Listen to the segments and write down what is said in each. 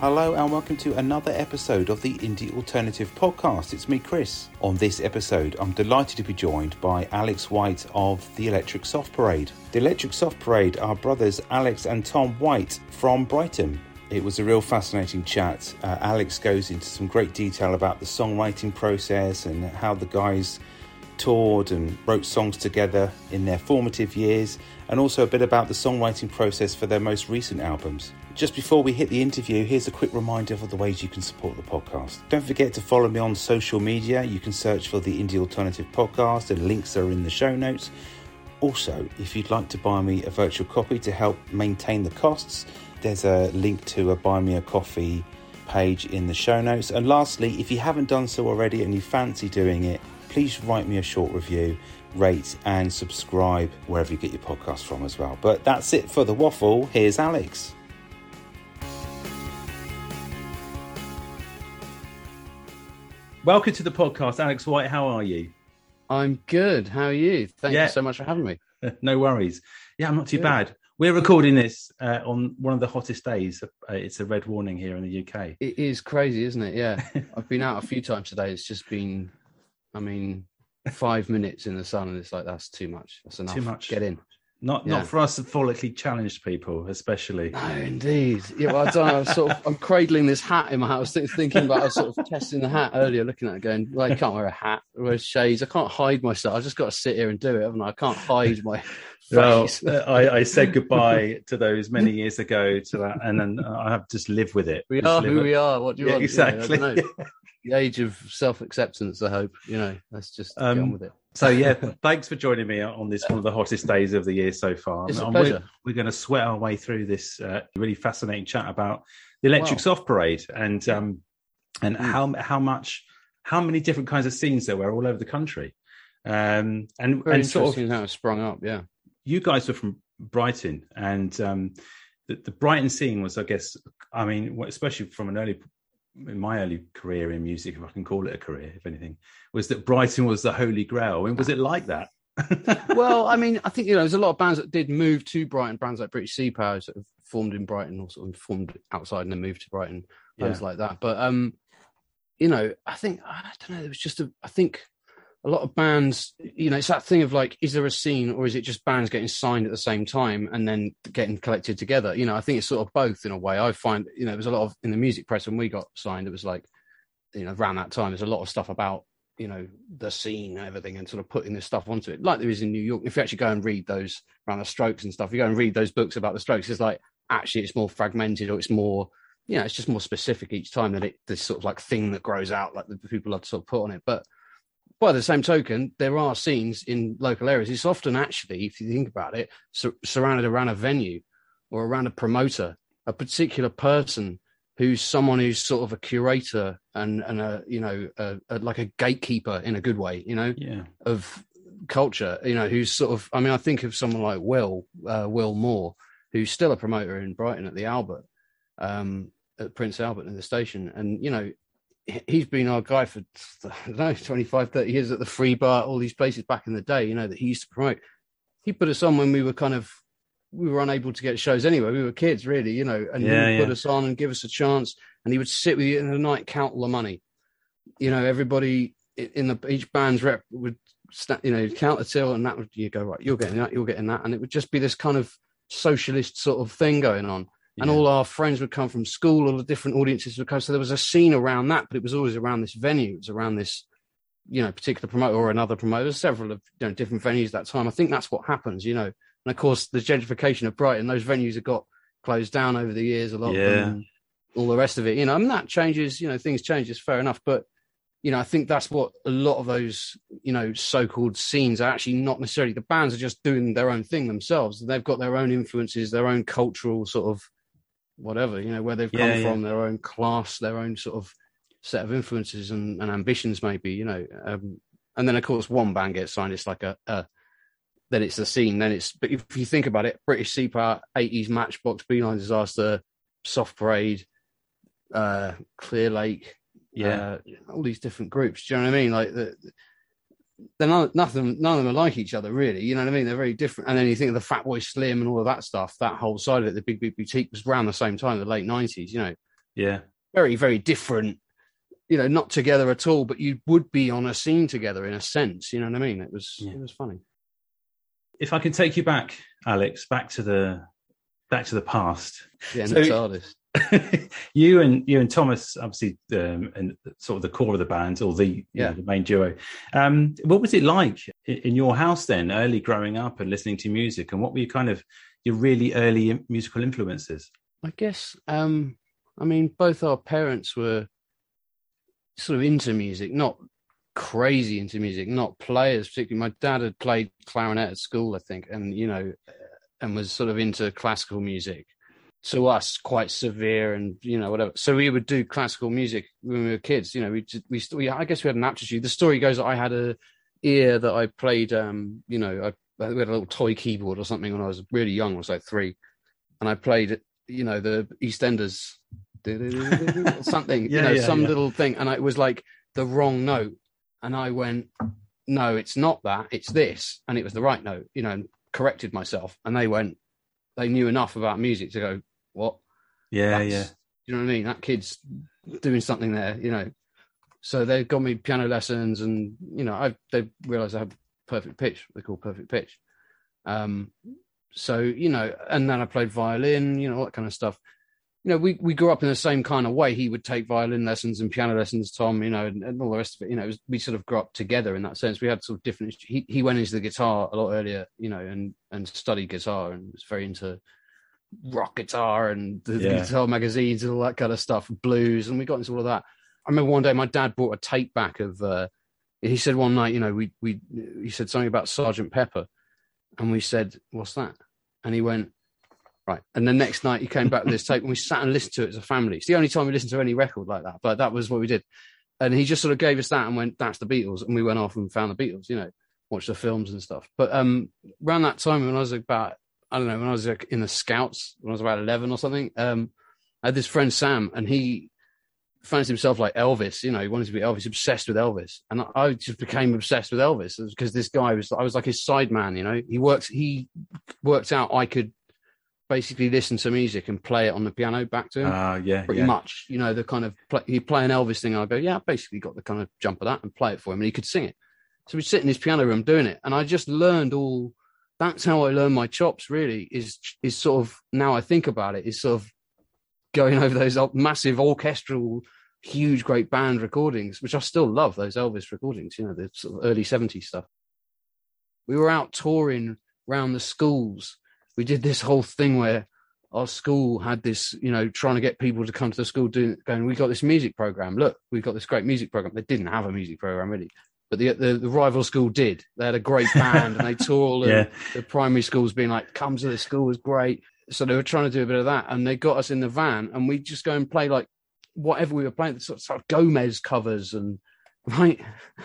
Hello and welcome to another episode of the Indie Alternative Podcast. It's me, Chris. On this episode, I'm delighted to be joined by Alex White of the Electric Soft Parade. The Electric Soft Parade are brothers Alex and Tom White from Brighton. It was a real fascinating chat. Uh, Alex goes into some great detail about the songwriting process and how the guys toured and wrote songs together in their formative years, and also a bit about the songwriting process for their most recent albums. Just before we hit the interview, here's a quick reminder of the ways you can support the podcast. Don't forget to follow me on social media. You can search for the Indie Alternative Podcast, and links are in the show notes. Also, if you'd like to buy me a virtual copy to help maintain the costs, there's a link to a Buy Me a Coffee page in the show notes. And lastly, if you haven't done so already and you fancy doing it, please write me a short review, rate, and subscribe wherever you get your podcast from as well. But that's it for the waffle. Here's Alex. Welcome to the podcast, Alex White. How are you? I'm good. How are you? Thank yeah. you so much for having me. no worries. Yeah, I'm not too good. bad. We're recording this uh, on one of the hottest days. Uh, it's a red warning here in the UK. It is crazy, isn't it? Yeah. I've been out a few times today. It's just been, I mean, five minutes in the sun, and it's like, that's too much. That's enough. Too much. Get in. Not yeah. not for us follically challenged people, especially. No, indeed. Yeah, well, I don't know. I was sort of, I'm cradling this hat in my house, thinking about. I was sort of testing the hat earlier, looking at it, going, "Well, I can't wear a hat, wear shades. I can't hide myself. I just got to sit here and do it, haven't I? I can't hide my face." Well, I, I, said goodbye to those many years ago to that, and then I have just lived with it. We are who we are. What do you yeah, want? Exactly. You know, the age of self acceptance. I hope you know. Let's just um, get on with it. So yeah, thanks for joining me on this one of the hottest days of the year so far. It's a pleasure. We're, we're going to sweat our way through this uh, really fascinating chat about the Electric wow. Soft Parade and um, and mm. how how much how many different kinds of scenes there were all over the country. Um, and Very and sort of how it sprung up. Yeah, you guys were from Brighton, and um, the, the Brighton scene was, I guess, I mean, especially from an early in my early career in music, if I can call it a career, if anything, was that Brighton was the holy grail. I mean, was it like that? well, I mean, I think you know, there's a lot of bands that did move to Brighton, bands like British Sea Power that have formed in Brighton or sort of formed outside and then moved to Brighton, bands yeah. like that. But um, you know, I think I don't know. There was just a, I think a lot of bands, you know, it's that thing of like, is there a scene or is it just bands getting signed at the same time and then getting collected together? You know, I think it's sort of both in a way. I find, you know, there was a lot of in the music press when we got signed, it was like, you know, around that time, there's a lot of stuff about, you know, the scene and everything and sort of putting this stuff onto it, like there is in New York. If you actually go and read those around the strokes and stuff, you go and read those books about the strokes, it's like actually it's more fragmented or it's more, you know, it's just more specific each time that it, this sort of like thing that grows out, like the people to sort of put on it. But, by the same token, there are scenes in local areas. It's often actually, if you think about it, sur- surrounded around a venue or around a promoter, a particular person who's someone who's sort of a curator and and a you know a, a, like a gatekeeper in a good way, you know, yeah. of culture. You know, who's sort of. I mean, I think of someone like Will uh, Will Moore, who's still a promoter in Brighton at the Albert, um, at Prince Albert in the station, and you know he's been our guy for I don't know 25 30 years at the Freebutt all these places back in the day you know that he used to promote. He put us on when we were kind of we were unable to get shows anyway. We were kids really you know and yeah, he would yeah. put us on and give us a chance and he would sit with you in the night count all the money. You know everybody in the each band's rep would you know count the till and that would you go right you're getting that you're getting that and it would just be this kind of socialist sort of thing going on and all our friends would come from school, all the different audiences would come. So there was a scene around that, but it was always around this venue. It was around this, you know, particular promoter or another promoter. There's several of you know different venues that time. I think that's what happens, you know. And of course, the gentrification of Brighton, those venues have got closed down over the years. A lot yeah. all the rest of it, you know. I mean, that changes. You know, things change. It's fair enough, but you know, I think that's what a lot of those, you know, so-called scenes are actually not necessarily. The bands are just doing their own thing themselves. They've got their own influences, their own cultural sort of whatever, you know, where they've come yeah, from, their own class, their own sort of set of influences and, and ambitions, maybe, you know. Um, and then, of course, one band gets signed, it's like a, a then it's the scene. Then it's, but if you think about it, British Sea Power, 80s Matchbox, B-Line Disaster, Soft Parade, uh, Clearlake, yeah, uh, all these different groups. Do you know what I mean? Like the, they're not, nothing, none of them are like each other, really. You know what I mean? They're very different. And then you think of the Fatboy Slim and all of that stuff, that whole side of it, the Big Beat Boutique was around the same time, the late 90s, you know. Yeah. Very, very different. You know, not together at all, but you would be on a scene together in a sense. You know what I mean? It was Yeah. it was funny. If I can take you back, Alex, back to the back to the past. Yeah, So- artist. you and you and Thomas, obviously, um, and sort of the core of the band, or the you know, the main duo. Um, what was it like in your house then, early growing up and listening to music, and what were your kind of your really early musical influences? I guess. Um, I mean, both our parents were sort of into music, not crazy into music, not players particularly. My dad had played clarinet at school, I think, and you know, and was sort of into classical music. To us, quite severe, and you know, whatever. So we would do classical music when we were kids. You know, we just, we, we I guess we had an aptitude. The story goes that I had a ear that I played. Um, you know, I, we had a little toy keyboard or something when I was really young. I was like three, and I played you know the EastEnders something, Yeah, you know, yeah, some yeah. little thing, and it was like the wrong note, and I went, no, it's not that, it's this, and it was the right note, you know, and corrected myself, and they went, they knew enough about music to go, what? Yeah, That's- yeah, You know what I mean? That kid's doing something there, you know. So they've got me piano lessons, and you know, I they realised I have perfect pitch. They call perfect pitch. Um, so you know, and then I played violin, you know, all that kind of stuff. You know, we we grew up in the same kind of way. He would take violin lessons and piano lessons, Tom, you know, and, and all the rest of it. You know, it was, we sort of grew up together in that sense. We had sort of different. He he went into the guitar a lot earlier, you know, and and studied guitar and was very into rock guitar and the, Yeah. guitar magazines and all that kind of stuff, blues, and we got into all of that. I remember one day my dad bought a tape back of. Uh, he said one night, you know, we we he said something about Sergeant Pepper, and we said, "What's that?" And he went, "Right." And the next night he came back with this tape, and we sat and listened to it as a family. It's the only time we listened to any record like that, but that was what we did. And he just sort of gave us that and went, "That's the Beatles," and we went off and found the Beatles, you know, watched the films and stuff. But um, around that time when I was about, I don't know, when I was like, in the Scouts, when I was about eleven or something, um, I had this friend Sam, and he fancies himself like Elvis. You know, he wanted to be Elvis, obsessed with Elvis, and I, I just became obsessed with Elvis because this guy was. I was like his sideman. You know, he works. He worked out I could basically listen to music and play it on the piano back to him. uh, yeah, Pretty yeah. much, you know, the kind of play, he'd play an Elvis thing. I'd go, yeah, I basically got the kind of jump of that and play it for him, and he could sing it. So we'd sit in his piano room doing it, and I just learned all. That's how I learned my chops. Really, is is sort of now I think about it, is sort of going over those massive orchestral, huge, great band recordings, which I still love. Those Elvis recordings, you know, the sort of early '70s stuff. We were out touring around the schools. We did this whole thing where our school had this, you know, trying to get people to come to the school doing going, we got this music program. Look, we've got this great music program. They didn't have a music program really, but the the, the rival school did. They had a great band and they tour all the, Yeah. the primary schools being like, come to the school was great. So they were trying to do a bit of that and they got us in the van and we just go and play like whatever we were playing, sort of, sort of Gomez covers and right,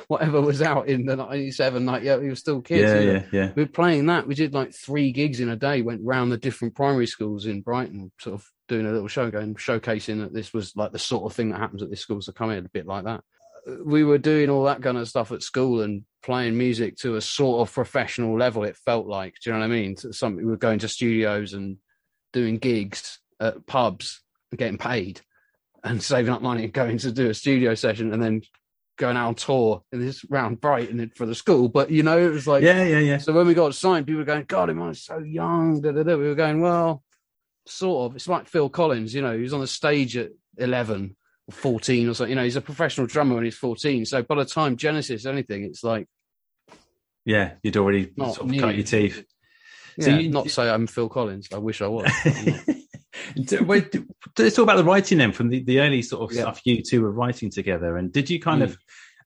whatever was out in the 97, like, yeah, we were still kids. yeah, yeah, yeah. we were playing that. We did like three gigs in a day, went round the different primary schools in Brighton, sort of doing a little show, going showcasing that this was like the sort of thing that happens at this school. So come in a bit like that. We were doing all that kind of stuff at school and playing music to a sort of professional level. It felt like, do you know what I mean? To Some we were going to studios and doing gigs at pubs and getting paid and saving up money and going to do a studio session and then going out on tour in this round Brighton for the school. But you know, it was like yeah, yeah, yeah. so when we got signed, people were going, God, he was so young. Da, da, da. We were going, well, sort of. It's like Phil Collins, you know, he was on the stage at 11 or 14 or something. You know, he's a professional drummer when he's 14. So by the time Genesis, anything, it's like, Yeah, you'd already sort of cut your teeth. yeah, So you- not say I'm Phil Collins. I wish I was. Let's talk about the writing then from the, the early sort of Yeah. stuff you two were writing together. And did you kind Mm. of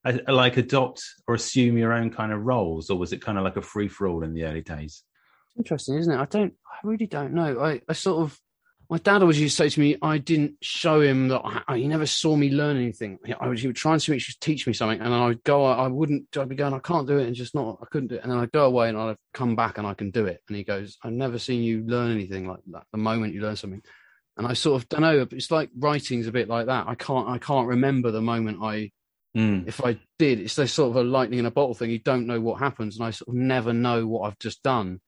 uh, like adopt or assume your own kind of roles, or was it kind of like a free for all in the early days? Interesting, isn't it? I don't, I really don't know. I, I sort of, my dad always used to say to me, I didn't show him that I, he never saw me learn anything. I was, he would try and see me, teach me something, and then I would go, I, I wouldn't, I'd be going, I can't do it, and just not, I couldn't do it. And then I'd go away and I'd come back and I can do it. And he goes, I've never seen you learn anything like that. The moment you learn something. And I sort of don't know. It's like writing's a bit like that. I can't, I can't remember the moment I Mm. if I did, it's this sort of a lightning in a bottle thing. You don't know what happens, and I sort of never know what I've just done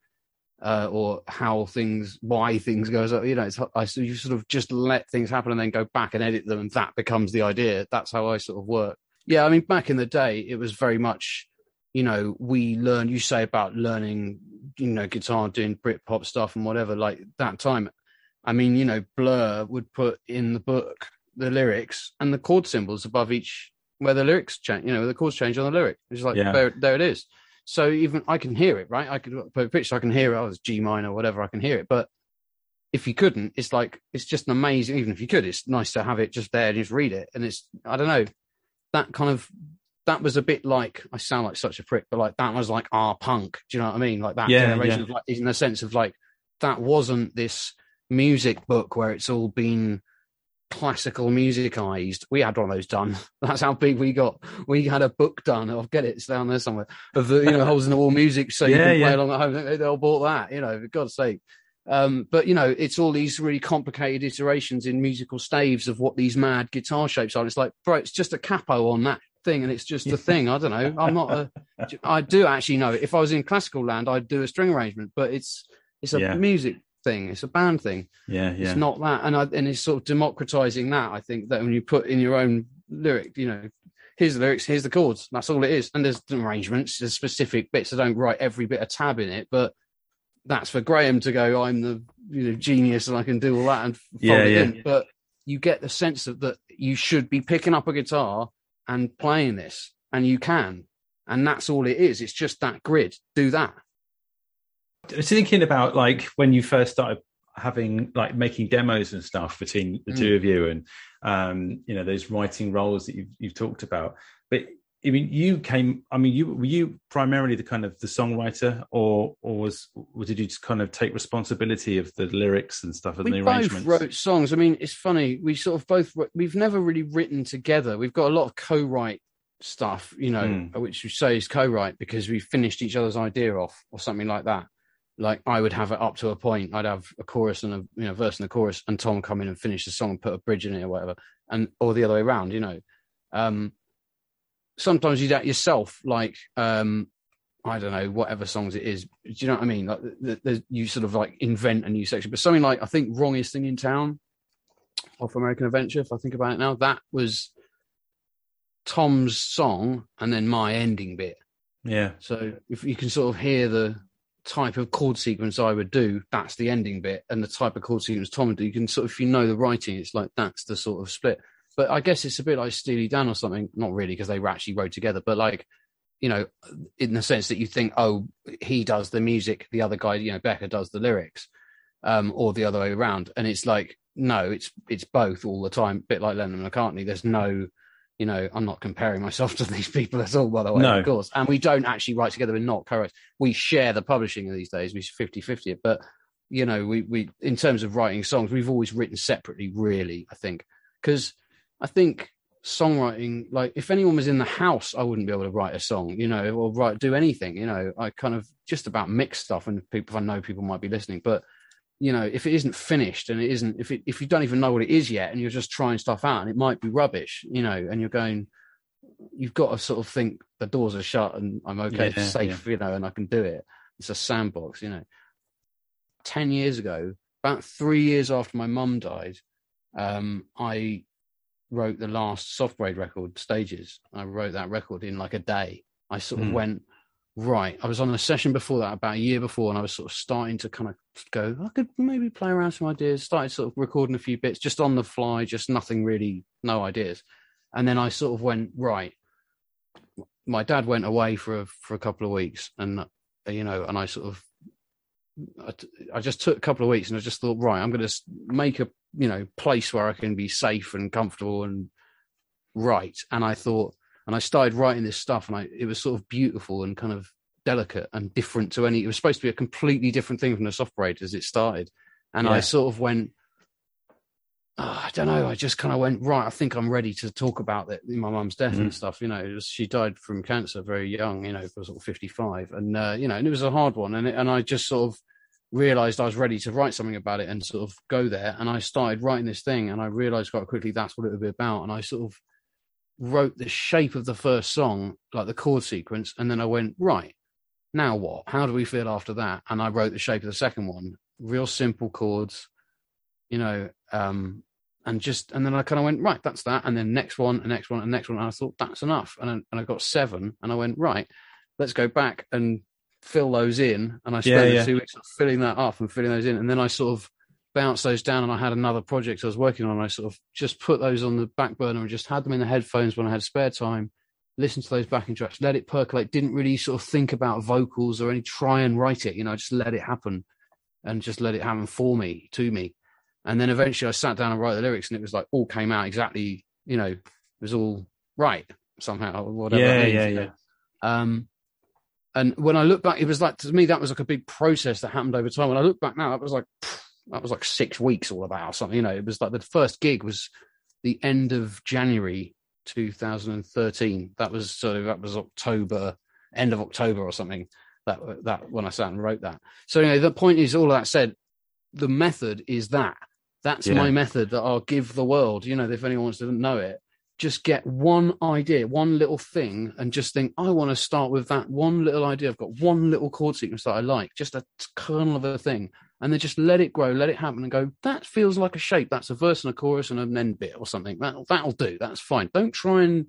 uh, or how things, why things goes up. You know, it's I so you sort of just let things happen and then go back and edit them, and that becomes the idea. That's how I sort of work. Yeah, I mean, back in the day, it was very much, you know, we learn. You say about learning, you know, guitar, doing Britpop stuff and whatever. Like that time, I mean, you know, Blur would put in the book the lyrics and the chord symbols above each where the lyrics change. You know, the chords change on the lyric. It's like Yeah. there, there it is. So even I can hear it, right? I could put a picture, I can hear it. Oh, it's G minor, whatever. I can hear it. But if you couldn't, it's like it's just an amazing. Even if you could, it's nice to have it just there and just read it. And it's I don't know that kind of that was a bit like I sound like such a prick, but like that was like our punk. Do you know what I mean? Like that Yeah, generation yeah. of like in the sense of like that wasn't this music book where it's all been classical musicized. We had one of those done. That's how big we got. We had a book done. I'll get it. It's down there somewhere of the you know holes in the wall music, so you Yeah, can play yeah. along at home. They, they all bought that. You know, for God's sake. Um, but you know, it's all these really complicated iterations in musical staves of what these mad guitar shapes are. It's like, bro, it's just a capo on that thing, and it's just a thing. I don't know. I'm not a. I do actually know. If I was in classical land, I'd do a string arrangement, but it's it's a Yeah. music thing. It's a band thing. Yeah, yeah. It's not that, and I, and it's sort of democratizing that. I think that when you put in your own lyric, you know, here's the lyrics, here's the chords. That's all it is. And there's arrangements, there's specific bits. I don't write every bit of tab in it, but that's for Graham to go. I'm the you know genius, and I can do all that and Yeah, it yeah. in. But you get the sense of that you should be picking up a guitar and playing this, and you can. And that's all it is. It's just that grid. Do that. I was thinking about like when you first started having like making demos and stuff between the Mm. two of you and um you know those writing roles that you've, you've talked about but i mean you came i mean you were you primarily the kind of the songwriter or or was or did you just kind of take responsibility of the lyrics and stuff and we the both wrote songs. I mean, it's funny. We sort of both we've never really written together. We've got a lot of co-write stuff, you know, Mm. which we say is co-write because we finished each other's idea off or something like that. Like I would have it up to a point. I'd have a chorus and a you know verse and a chorus, and Tom come in and finish the song and put a bridge in it or whatever, and or the other way around. You know, um, sometimes you do that yourself. Like um, I don't know, whatever songs it is. Do you know what I mean? Like the, the, you sort of like invent a new section, but something like I think "Wrongest Thing in Town" off American Adventure. If I think about it now, that was Tom's song and then my ending bit. yeah So if you can sort of hear the type of chord sequence I would do, that's the ending bit, and the type of chord sequence Tom would do, you can sort of, if you know the writing, it's like that's the sort of split. But I guess it's a bit like Steely Dan or something. Not really, because they actually wrote together, but like, you know, in the sense that you think, oh, he does the music, the other guy, you know, Becker does the lyrics, um, or the other way around. And it's like, no, it's it's both all the time, bit like Lennon and McCartney. There's no, you know, I'm not comparing myself to these people at all, by the way, No. of course. And we don't actually write together, we're not co-writes. We share the publishing of these days, we 50-50 it. But, you know, we we in terms of writing songs, we've always written separately, really, I think. Because I think songwriting, like if anyone was in the house, I wouldn't be able to write a song, you know, or write do anything, you know. I kind of just about mix stuff and people if I know people might be listening, but you know, if it isn't finished and it isn't, if it, if you don't even know what it is yet, and you're just trying stuff out, and it might be rubbish, you know, and you're going, you've got to sort of think the doors are shut and I'm okay, Yeah, safe, you know, and I can do it. It's a sandbox, you know. Ten years ago, about three years after my mum died, um, I wrote the last Soft Parade record, Stages. I wrote that record in like a day. I sort of Hmm. went, right. I was on a session before that, about a year before, and I was sort of starting to kind of go, I could maybe play around some ideas. Started sort of recording a few bits just on the fly, just nothing really, no ideas. And then I sort of went, right. My dad went away for a, for a couple of weeks, and uh, you know, and I sort of, I just took a couple of weeks, and I just thought, right, I'm going to make a you know place where I can be safe and comfortable and right. And I thought, and I started writing this stuff, and I it was sort of beautiful and kind of delicate and different to any. It was supposed to be a completely different thing from the Soft Parade as it started, and Yeah. I sort of went. "Oh, I don't know. I just kind of went right. I think I'm ready to talk about it. My mum's death and stuff. You know, it was, she died from cancer very young. You know, sort of 55, and uh, you know, and it was a hard one. And it, and I just sort of realized I was ready to write something about it and sort of go there. And I started writing this thing, and I realized quite quickly that's what it would be about. And I sort of wrote the shape of the first song, like the chord sequence, and then I went right. now what? How do we feel after that? And I wrote the shape of the second one, real simple chords, you know, um, and just and then I kind of went right, that's that, and then next one, and next one, and next one, and I thought that's enough, and I, and I got seven, and I went right, let's go back and fill those in, and I spent Yeah, yeah. two weeks filling that up and filling those in, and then I sort of bounced those down, and I had another project I was working on. I sort of just put those on the back burner and just had them in the headphones when I had spare time. Listened to those backing tracks, let it percolate. Didn't really sort of think about vocals or any try and write it. You know, just let it happen, and just let it happen for me, to me. And then eventually, I sat down and wrote the lyrics, and it was like all came out exactly. You know, it was all right somehow, or whatever. Yeah, it means, yeah, you know. yeah. Um, and when I look back, it was like to me that was like a big process that happened over time. When I look back now, that was like pff, that was like six weeks all about or something. You know, it was like the first gig was the end of January 2013. That was sort of that was October, end of October or something. That that when I sat and wrote that. So anyway, the point is, all of that said, the method is that. That's Yeah. my method that I'll give the world. You know, if anyone wants to know it, just get one idea, one little thing, and just think, I want to start with that one little idea. I've got one little chord sequence that I like, just a kernel of a thing, and then just let it grow, let it happen, and go. That feels like a shape. That's a verse and a chorus and an end bit or something. That that'll do. That's fine. Don't try and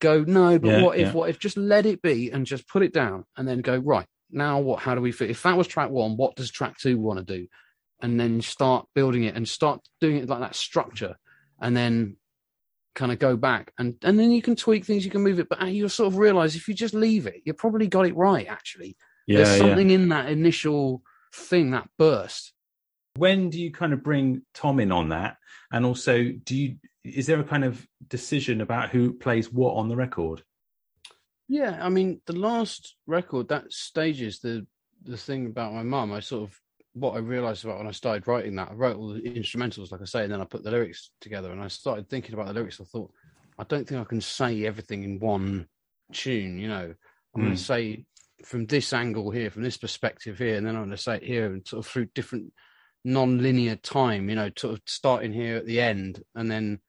go no, but Yeah, what if? yeah. What if? Just let it be and just put it down, and then go right now. What? How do we fit? If that was track one, what does track two want to do? And then start building it and start doing it like that structure, and then kind of go back and and then you can tweak things, you can move it, but uh, you'll sort of realize if you just leave it, you probably got it right. Actually, Yeah, there's yeah. something in that initial thing, that burst. when do you kind of bring Tom in on that? And also, do you is there a kind of decision about who plays what on the record? Yeah, I mean, the last record that stages the the thing about my mum. I sort of what I realized about when I started writing that. I wrote all the instrumentals, like I say, and then I put the lyrics together. And I started thinking about the lyrics. I thought, I don't think I can say everything in one tune. You know, I'm going Mm. to say from this angle here, from this perspective here, and then I'm going to say it here, and sort of through different non-linear time. You know, sort of starting here at the end, and then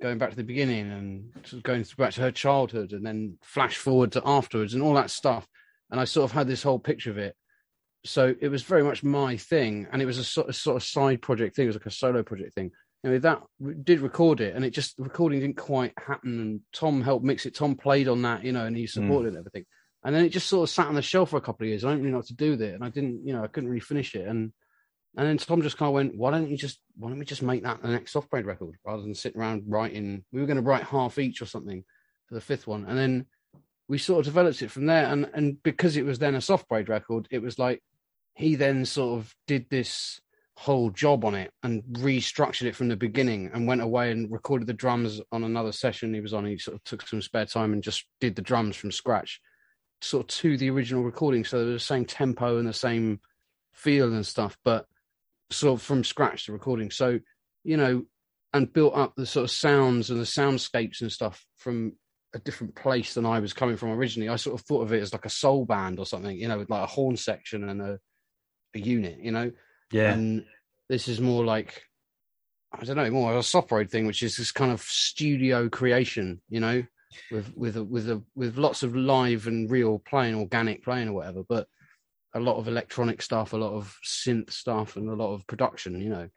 going back to the beginning and sort of going back to her childhood and then flash forward to afterwards and all that stuff. And I sort of had this whole picture of it. So it was very much my thing. And it was a sort of, sort of side project thing. It was like a solo project thing. Anyway, that we did record it and it just, the recording didn't quite happen. And Tom helped mix it. Tom played on that, you know, and he supported mm. and everything. And then it just sort of sat on the shelf for a couple of years. I didn't really know what to do with it. And I didn't, you know, I couldn't really finish it. And and then Tom just kind of went, "Why don't you just why don't we just make that the next Soft Parade record rather than sitting around writing? We were going to write half each or something for the fifth one, and then we sort of developed it from there. And and because it was then a Soft Parade record, it was like he then sort of did this whole job on it and restructured it from the beginning and went away and recorded the drums on another session he was on. He sort of took some spare time and just did the drums from scratch, sort of to the original recording. So there was the same tempo and the same feel and stuff, but sort of from scratch the recording. So, you know, and built up the sort of sounds and the soundscapes and stuff from a different place than I was coming from originally. I sort of thought of it as like a soul band or something, you know, with like a horn section and a, a unit, you know. Yeah, And this is more like I don't know, more of a soft road thing, which is this kind of studio creation, you know, with with a, with a, with lots of live and real playing, organic playing or whatever, but a lot of electronic stuff, a lot of synth stuff, and a lot of production, you know.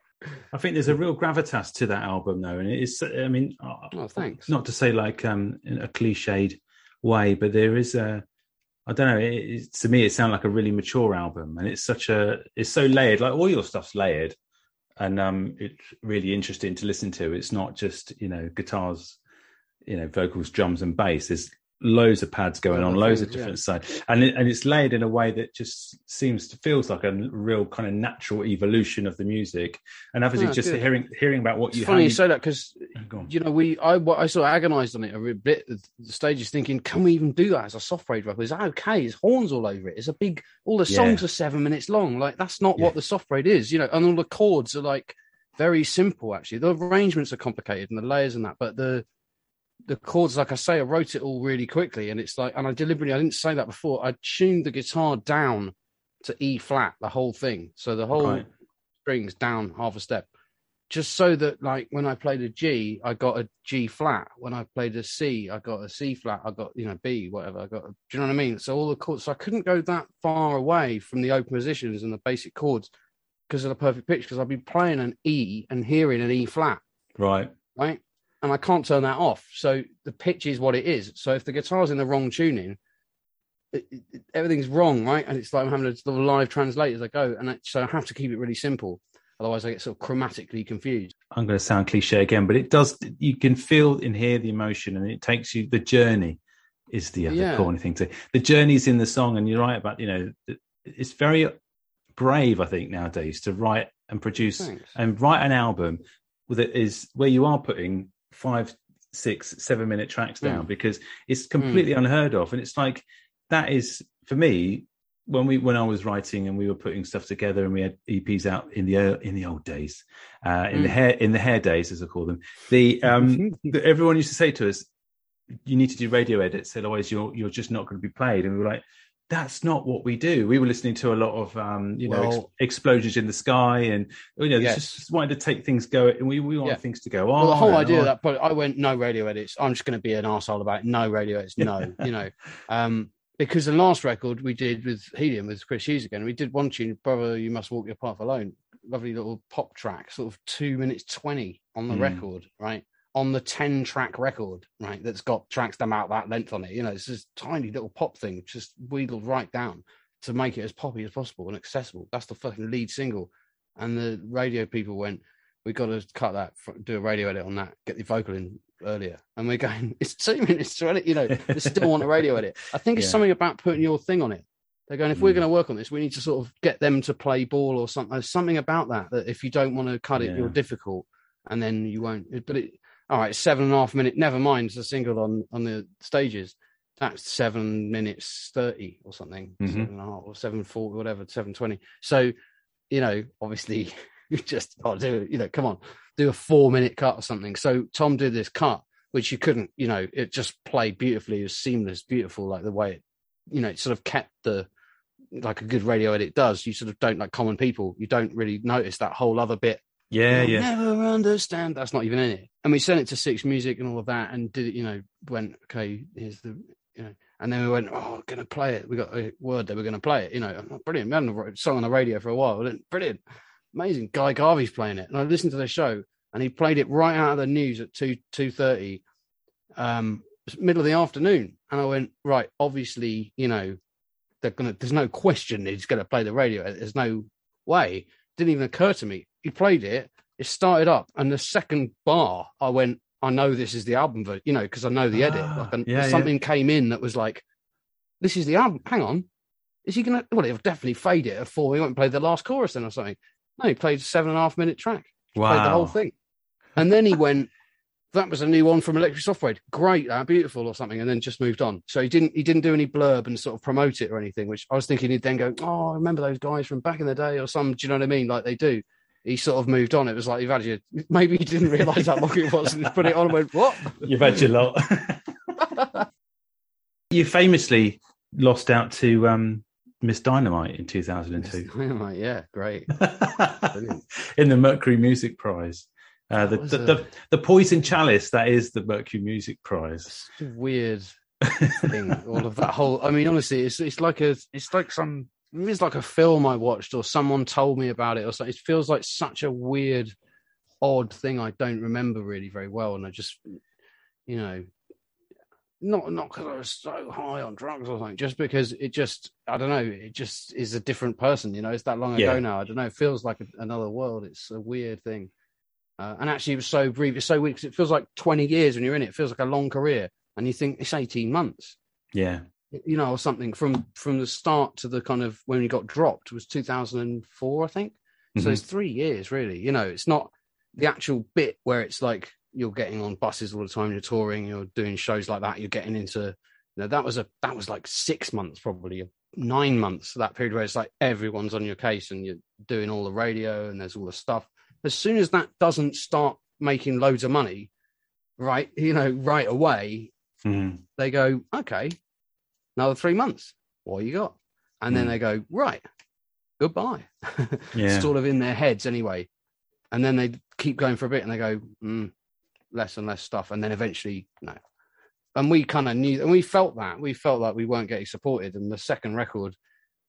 I think there's a real gravitas to that album, though, and it's. I mean, uh, Oh, thanks. not to say like um in a cliched way, but there is a. I don't know. It, it, to me, it sounds like a really mature album, and it's such a. It's so layered. Like all your stuff's layered, and um, it's really interesting to listen to. It's not just you know guitars, you know vocals, drums, and bass. There's loads of pads going on, loads of different sides, and it, and it's layered in a way that just seems to feels like a real kind of natural evolution of the music. And obviously, Ah, just good. hearing hearing about what It's you funny you say that because you know we I what I sort of agonised on it a bit the stages, thinking, can we even do that as a Soft Parade record? Is that okay? It's horns all over it. It's a big. All the Yeah. songs are seven minutes long. Like that's not Yeah. what the Soft Parade is, you know. And all the chords are like very simple. Actually, the arrangements are complicated and the layers and that, but the the chords, like I say, I wrote it all really quickly, and it's like, and I deliberately, I didn't say that before. I tuned the guitar down to E flat, the whole thing. So the whole Right. strings down half a step just so that like when I played a G, I got a G flat. When I played a C, I got a C flat. I got you know B, whatever. I got. A, do you know what I mean? So all the chords. So I couldn't go that far away from the open positions and the basic chords because of the perfect pitch. Because I'd be playing an E and hearing an E flat, Right. right? And I can't turn that off. So the pitch is what it is. So if the guitar's in the wrong tuning, it, it, everything's wrong, right? And it's like I'm having to sort of live translate as I go, and I, so I have to keep it really simple. Otherwise, I get sort of chromatically confused. I'm going to sound cliche again, but it does. You can feel and hear the emotion, and it takes you. The journey is the other Yeah. corny thing to. The journey's in the song, and you're right about you know. It's very brave, I think, nowadays to write and produce Thanks. and write an album that is where you are putting five, six, seven minute tracks down Mm. because it's completely unheard of, and it's like that is for me when we when I was writing and we were putting stuff together and we had EPs out in the in the old days, uh, in the Mm. hair in the hair days as I call them. The um, the, everyone used to say to us, "You need to do radio edits, otherwise you're you're just not going to be played." And we were like, "That's not what we do." We were listening to a lot of um, you know ex- explosions in the sky, and you know Yes. just wanted to take things go. And we we want Yeah. things to go on. Well, the whole idea on. of that, but I went no radio edits. I'm just going to be an asshole about it. no radio edits. No, you know, um, because the last record we did with Helium with Chris Hughes again, we did one tune, "Brother, You Must Walk Your Path Alone." Lovely little pop track, sort of two minutes twenty on the Mm. record, right? On the ten track record, right? That's got tracks them out that length on it. You know, it's this tiny little pop thing, just wheedled right down to make it as poppy as possible and accessible. That's the fucking lead single. And the radio people went, we got to cut that, do a radio edit on that, get the vocal in earlier. And we're going, it's two minutes to edit, you know, they still want a radio edit. I think it's Yeah. something about putting your thing on it. They're going, if we're Mm. going to work on this, we need to sort of get them to play ball or something. There's something about that, that if you don't want to cut it, Yeah. you're difficult and then you won't. But it, all right, seven and a half minute, never mind the single on, on the stages. That's seven minutes 30 or something, Mhm. seven and a half or seven forty, whatever, 720. So, you know, obviously you just to do it, you know, come on, do a four minute cut or something. So Tom did this cut, which you couldn't, you know, it just played beautifully. It was seamless, beautiful, like the way it, you know, it sort of kept the, like a good radio edit does. You sort of don't like common people. You don't really notice that whole other bit. Yeah, You'll yeah, Never understand. That's not even in it. And we sent it to Six Music and all of that, and did it. You know, went okay. Here's the, you know, and then we went. Oh, gonna play it. We got a word that we're gonna play it. You know, oh, brilliant. We hadn't a song on the radio for a while. Brilliant, amazing. Guy Garvey's playing it, and I listened to the show, and he played it right out of the news at two two thirty, um, middle of the afternoon, and I went right. Obviously, you know, they're gonna. There's no question he's gonna play the radio. There's no way. Didn't even occur to me. He played it. It started up, and the second bar, I went. I know this is the album, ver- you know, because I know the edit. Ah, Like, yeah, yeah. something came in that was like, "This is the album." Hang on, is he gonna? Well, he'll definitely fade it at four. He won't play the last chorus then or something. No, he played a seven and a half minute track. Wow, Played the whole thing, and then he went. That was a new one from Electric Soft Parade. Great, that beautiful or something, and then just moved on. So he didn't he didn't do any blurb and sort of promote it or anything. Which I was thinking he'd then go, "Oh, I remember those guys from back in the day" or some. Do you know what I mean? Like they do. He sort of moved on. It was like you've had your. Maybe he didn't realise how long it was and put it on and went, "What?" You've had your lot. you famously lost out to um, Miss Dynamite in 2002 Dynamite, yeah, great. in the Mercury Music Prize. Uh, the, the, a- the, the Poison Chalice, that is the Mercury Music Prize. Weird thing. All of that whole. I mean, honestly, it's it's like a it's like some it's like a film I watched or someone told me about it or something. It feels like such a weird, odd thing I don't remember really very well, and I just you know. Not not because I was so high on drugs or something, just because it just I don't know, it just is a different person, you know. It's that long Yeah. ago now. I don't know. It feels like a, another world. It's a weird thing. Uh, and actually, it was so brief. It's so weird it feels like 20 years when you're in it. It feels like a long career. And you think it's 18 months, Yeah. You know, or something from from the start to the kind of when you got dropped was 2004, I think. So Mhm. it's three years, really. You know, it's not the actual bit where it's like you're getting on buses all the time, you're touring, you're doing shows like that, you're getting into, you know, that was a that was like six months, probably nine months. That period where it's like everyone's on your case and you're doing all the radio and there's all the stuff. As soon as that doesn't start making loads of money, right, you know, right away, Mhm. they go, okay, another three months. What you got? And then Mm. they go, right, goodbye. Yeah. sort of in their heads anyway. and then they keep going for a bit, and they go mm, less and less stuff, and then eventually no. And we kind of knew, and we felt that we felt like we weren't getting supported. And the second record,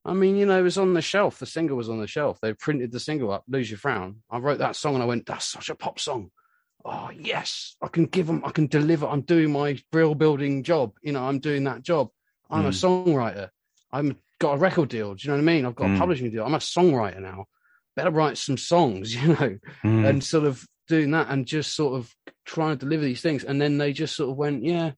I mean, you know, it was on the shelf. The single was on the shelf. They printed the single up, "Lose Your Frown." I wrote that song, and I went, "That's such a pop song." Oh yes, I can give them. I can deliver. I'm doing my brill building job. You know, I'm doing that job. I'm mm. a songwriter. I'm got a record deal. Do you know what I mean? I've got mm. a publishing deal. I'm a songwriter now. Better write some songs, you know, mm. and sort of doing that and just sort of trying to deliver these things. And then they just sort of went, yeah,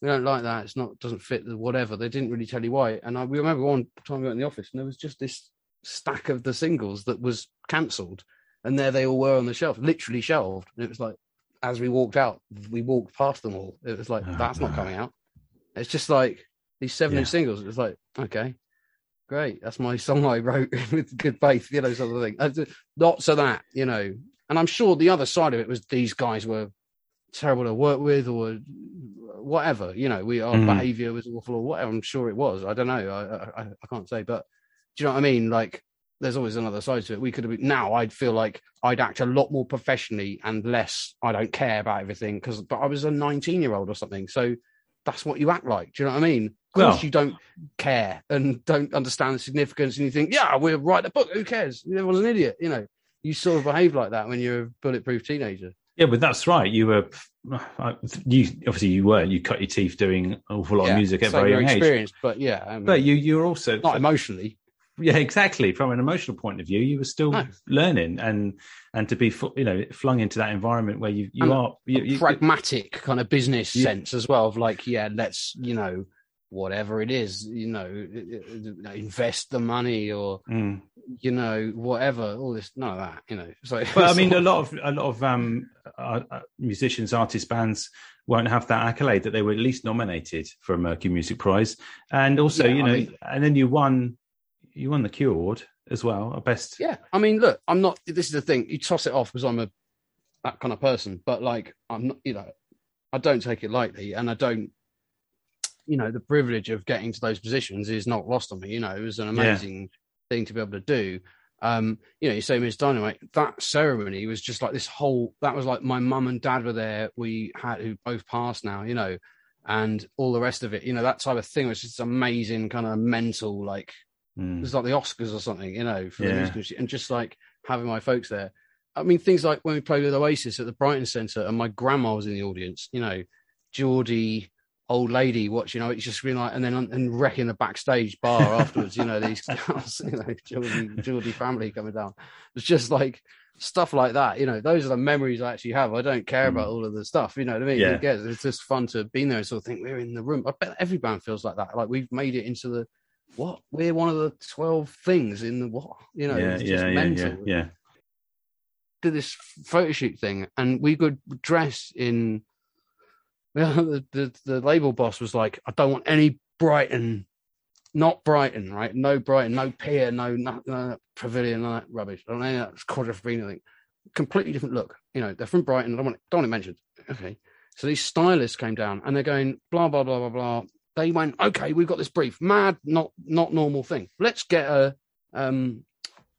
we don't like that. It's not doesn't fit the whatever. They didn't really tell you why. And I we remember one time we went in the office and there was just this stack of the singles that was cancelled, and there they all were on the shelf, literally shelved. And it was like, as we walked out, we walked past them all. It was like oh, that's no. not coming out. It's just like these seven yeah. singles. It was like okay, great. That's my song I wrote with good faith, you know, sort of thing. Lots of that, you know. And I'm sure the other side of it was these guys were terrible to work with or whatever, you know, we our mm. behavior was awful or whatever. I'm sure it was. I don't know. I, I, I can't say, but do you know what I mean? Like there's always another side to it. We could have been, now I'd feel like I'd act a lot more professionally and less I don't care about everything because but I was a 19 year old or something. So that's what you act like. Do you know what I mean? Of course, well, you don't care and don't understand the significance, and you think, "Yeah, we'll write the book. Who cares? Everyone's an idiot." You know, you sort of behave like that when you're a bulletproof teenager. Yeah, but that's right. You were, uh, you obviously you were. You cut your teeth doing an awful lot yeah, of music at so very young age. But yeah, I mean, but you you were also not emotionally yeah exactly from an emotional point of view you were still no. learning and and to be you know flung into that environment where you you and are you, you, pragmatic kind of business yeah. sense as well of like yeah let's you know whatever it is you know invest the money or mm. you know whatever all this none of that you know so well i mean a lot of a lot of um uh, uh, musicians artists bands won't have that accolade that they were at least nominated for a mercury music prize and also yeah, you know I mean, and then you won you won the Q Award as well, a best. Yeah, I mean, look, I'm not. This is the thing. You toss it off because I'm a that kind of person, but like, I'm not. You know, I don't take it lightly, and I don't. You know, the privilege of getting to those positions is not lost on me. You know, it was an amazing yeah. thing to be able to do. Um, you know, you say Miss Dynamite, that ceremony was just like this whole. That was like my mum and dad were there. We had who both passed now. You know, and all the rest of it. You know, that type of thing was just amazing, kind of mental, like Mm. It's like the Oscars or something, you know, for yeah. the music and just like having my folks there. I mean, things like when we played with Oasis at the Brighton Centre, and my grandma was in the audience. You know, Geordie, old lady watching. You know, it's just been like, and then and wrecking the backstage bar afterwards. You know, these girls, you know, Geordie, Geordie family coming down. It's just like stuff like that. You know, those are the memories I actually have. I don't care mm. about all of the stuff. You know what I mean? Yeah. It's just fun to be there and sort of think we're in the room. I bet every band feels like that. Like we've made it into the what? We're one of the 12 things in the what? You know, yeah, yeah, yeah, yeah, yeah. Did this photo shoot thing, and we could dress in. the, the, the label boss was like, I don't want any Brighton, not Brighton, right? No Brighton, no pier, no, no, no pavilion, no that rubbish. I don't know that quadrophenia thing. Completely different look. You know, they're from Brighton. I don't want, don't want it mentioned. Okay. So these stylists came down and they're going, blah, blah, blah, blah, blah they went, okay, we've got this brief, mad, not not normal thing. Let's get a. Um,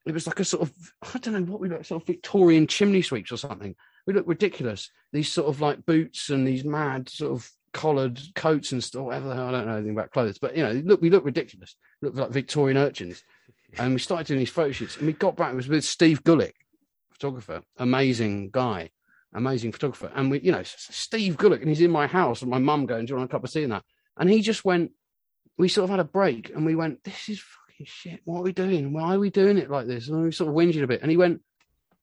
it was like a sort of I don't know what we look sort of Victorian chimney sweeps or something. We look ridiculous. These sort of like boots and these mad sort of collared coats and stuff. Whatever. I don't know anything about clothes, but you know, look, we look ridiculous. Look like Victorian urchins. And we started doing these photo shoots, and we got back. It was with Steve Gullick, photographer, amazing guy, amazing photographer. And we, you know, Steve Gullick, and he's in my house, and my mum going, "Do you want a cup of tea?" And that. And he just went, we sort of had a break and we went, this is fucking shit. What are we doing? Why are we doing it like this? And we sort of whinged a bit. And he went,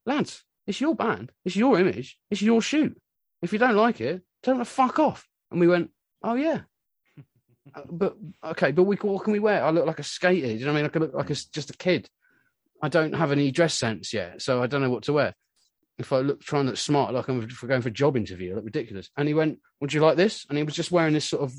lads, it's your band. It's your image. It's your shoot. If you don't like it, tell them to fuck off. And we went, oh, yeah. Uh, but okay, but we what can we wear? I look like a skater. Do you know what I mean? I look like a, just a kid. I don't have any dress sense yet, so I don't know what to wear. If I look trying to look smart, like I'm going for a job interview, I look ridiculous. And he went, "Would you like this?" And he was just wearing this sort of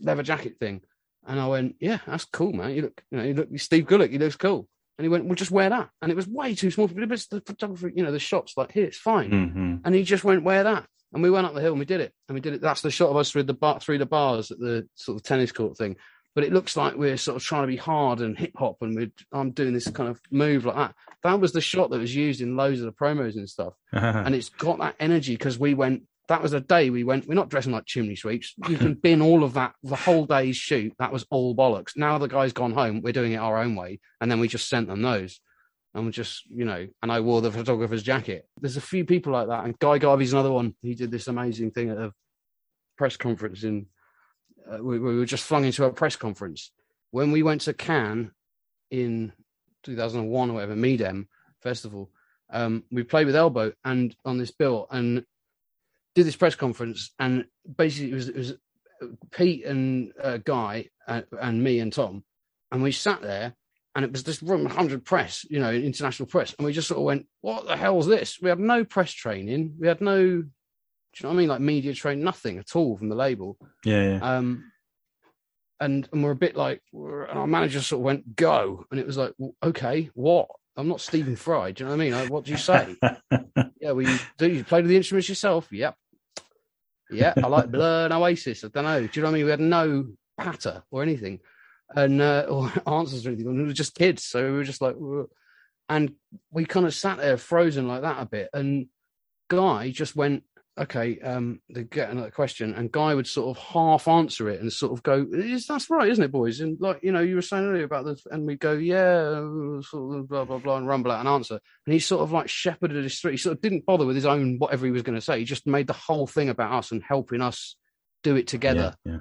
leather jacket thing. And I went, yeah, that's cool, man. You look, you know, you look, Steve Gullick, he looks cool. And he went, well, just wear that. And it was way too small. But the photographer, you know, the shots like here, it's fine. Mm-hmm. And he just went, wear that. And we went up the hill and we did it. And we did it. That's the shot of us through the bar, through the bars at the sort of tennis court thing. but it looks like we're sort of trying to be hard and hip hop, and we're I'm doing this kind of move like that. That was the shot that was used in loads of the promos and stuff, and it's got that energy because we went. That was a day we went. We're not dressing like chimney sweeps. You can bin all of that. The whole day's shoot that was all bollocks. Now the guy's gone home. We're doing it our own way, and then we just sent them those and we just you know and i wore the photographer's jacket there's a few people like that and guy garvey's another one he did this amazing thing at a press conference in uh, we, we, were just flung into a press conference when we went to cannes in 2001 or whatever Midem festival um, we played with elbow and on this bill and did this press conference and basically it was, it was pete and uh, guy and, uh, and me and tom and we sat there and it was this room 100 press, you know, international press. And we just sort of went, what the hell is this? We had no press training. We had no, do you know what I mean? Like media train, nothing at all from the label. Yeah. yeah. Um, and, and we're a bit like, and our manager sort of went, go. And it was like, well, okay, what? I'm not Stephen Fry. Do you know what I mean? Like, what do you say? yeah, we do. You played with the instruments yourself? Yep. Yeah, I like Blur and Oasis. I don't know. Do you know what I mean? We had no patter or anything and uh, or answers or anything. We were just kids, so we were just like, and we kind of sat there frozen like that a bit. And Guy just went, "Okay, um, they get another question," and Guy would sort of half answer it and sort of go, Is "That's right, isn't it, boys?" And like you know, you were saying earlier about this, and we go, "Yeah," sort of blah blah blah, and rumble out an answer. And he sort of like shepherded us through. He sort of didn't bother with his own whatever he was going to say. He just made the whole thing about us and helping us do it together. Yeah, yeah.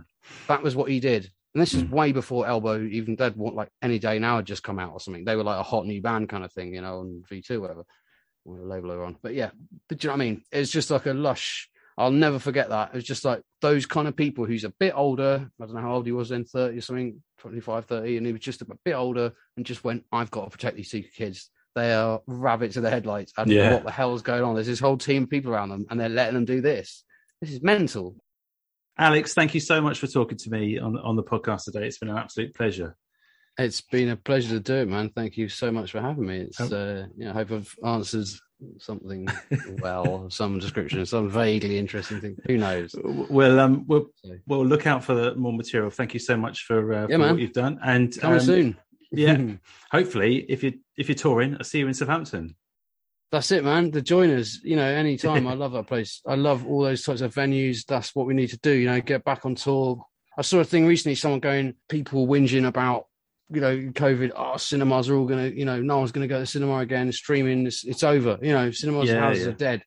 That was what he did. And this is mm. way before Elbow even did what like any day now had just come out or something. They were like a hot new band kind of thing, you know, on V2, whatever, or label on. But yeah, but do you know what I mean? It's just like a lush. I'll never forget that. It was just like those kind of people who's a bit older. I don't know how old he was then, 30 or something, 25, 30. And he was just a bit older and just went, I've got to protect these two kids. They are rabbits in the headlights. I don't yeah. know what the hell's going on. There's this whole team of people around them and they're letting them do this. This is mental. Alex, thank you so much for talking to me on on the podcast today. It's been an absolute pleasure. It's been a pleasure to do it, man. Thank you so much for having me. It's oh. uh, yeah, I hope I've answered something well, some description, some vaguely interesting thing. Who knows? Well, um, we'll we'll look out for more material. Thank you so much for, uh, yeah, for what you've done, and coming um, soon. yeah, hopefully, if you if you're touring, I'll see you in Southampton that's it, man. The joiners, you know, anytime. I love that place. I love all those types of venues. That's what we need to do, you know, get back on tour. I saw a thing recently, someone going, people whinging about, you know, COVID. Oh, cinemas are all going to, you know, no one's going to go to cinema again. Streaming, it's, it's over. You know, cinemas yeah, houses yeah. are dead.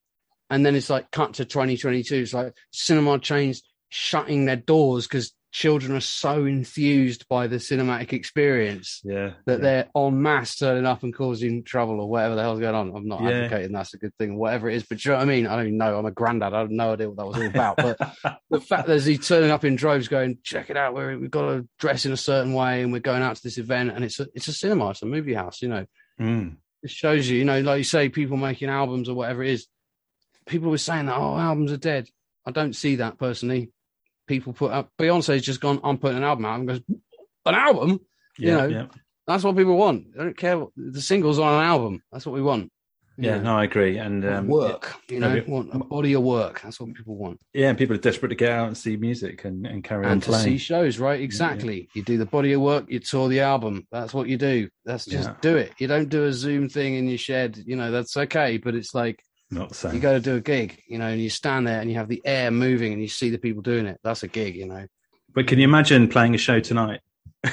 And then it's like cut to 2022. It's like cinema chains shutting their doors because children are so enthused by the cinematic experience yeah that yeah. they're en masse turning up and causing trouble or whatever the hell's going on. I'm not yeah. advocating that's a good thing whatever it is but you know what i mean? I don't even know. I'm a granddad. I have no idea what that was all about. But the fact that he's turning up in droves going check it out we have got to dress in a certain way and we're going out to this event and it's a it's a cinema it's a movie house you know. Mm. it shows you you know like you say people making albums or whatever it is. People were saying that oh albums are dead. I don't see that personally people put up. Beyonce's just gone. I'm putting an album out. And goes an album. Yeah, you know, yeah. that's what people want. I don't care. What, the singles on an album. That's what we want. Yeah, know? no, I agree. And um, work, you know, want a body of work. That's what people want. Yeah, and people are desperate to get out and see music and, and carry and on to see shows. Right, exactly. Yeah. You do the body of work. You tour the album. That's what you do. That's just yeah. do it. You don't do a Zoom thing in your shed. You know, that's okay. But it's like not the same. You go to do a gig, you know, and you stand there and you have the air moving and you see the people doing it. That's a gig, you know. But can you imagine playing a show tonight? I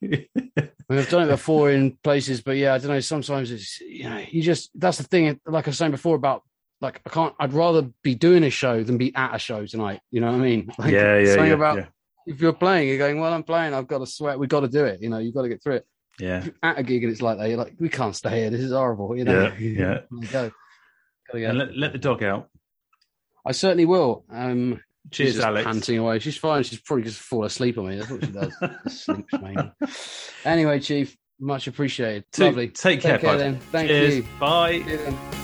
mean, I've done it before in places, but yeah, I don't know. Sometimes it's you know, you just that's the thing. Like I was saying before about like I can't. I'd rather be doing a show than be at a show tonight. You know what I mean? Like, yeah, yeah. Something yeah, about yeah. if you're playing, you're going, well, I'm playing. I've got to sweat. We've got to do it. You know, you've got to get through it. Yeah. At a gig and it's like that, you're like, we can't stay here. This is horrible. You know. Yeah. yeah. go. And let, let the dog out. I certainly will. Um, Cheers, Alex. Panting away. She's fine. She's probably just fall asleep on me. That's what she does. sleeps. Anyway, Chief, much appreciated. Lovely. Take, take care, care then. Thank Cheers. you. Bye.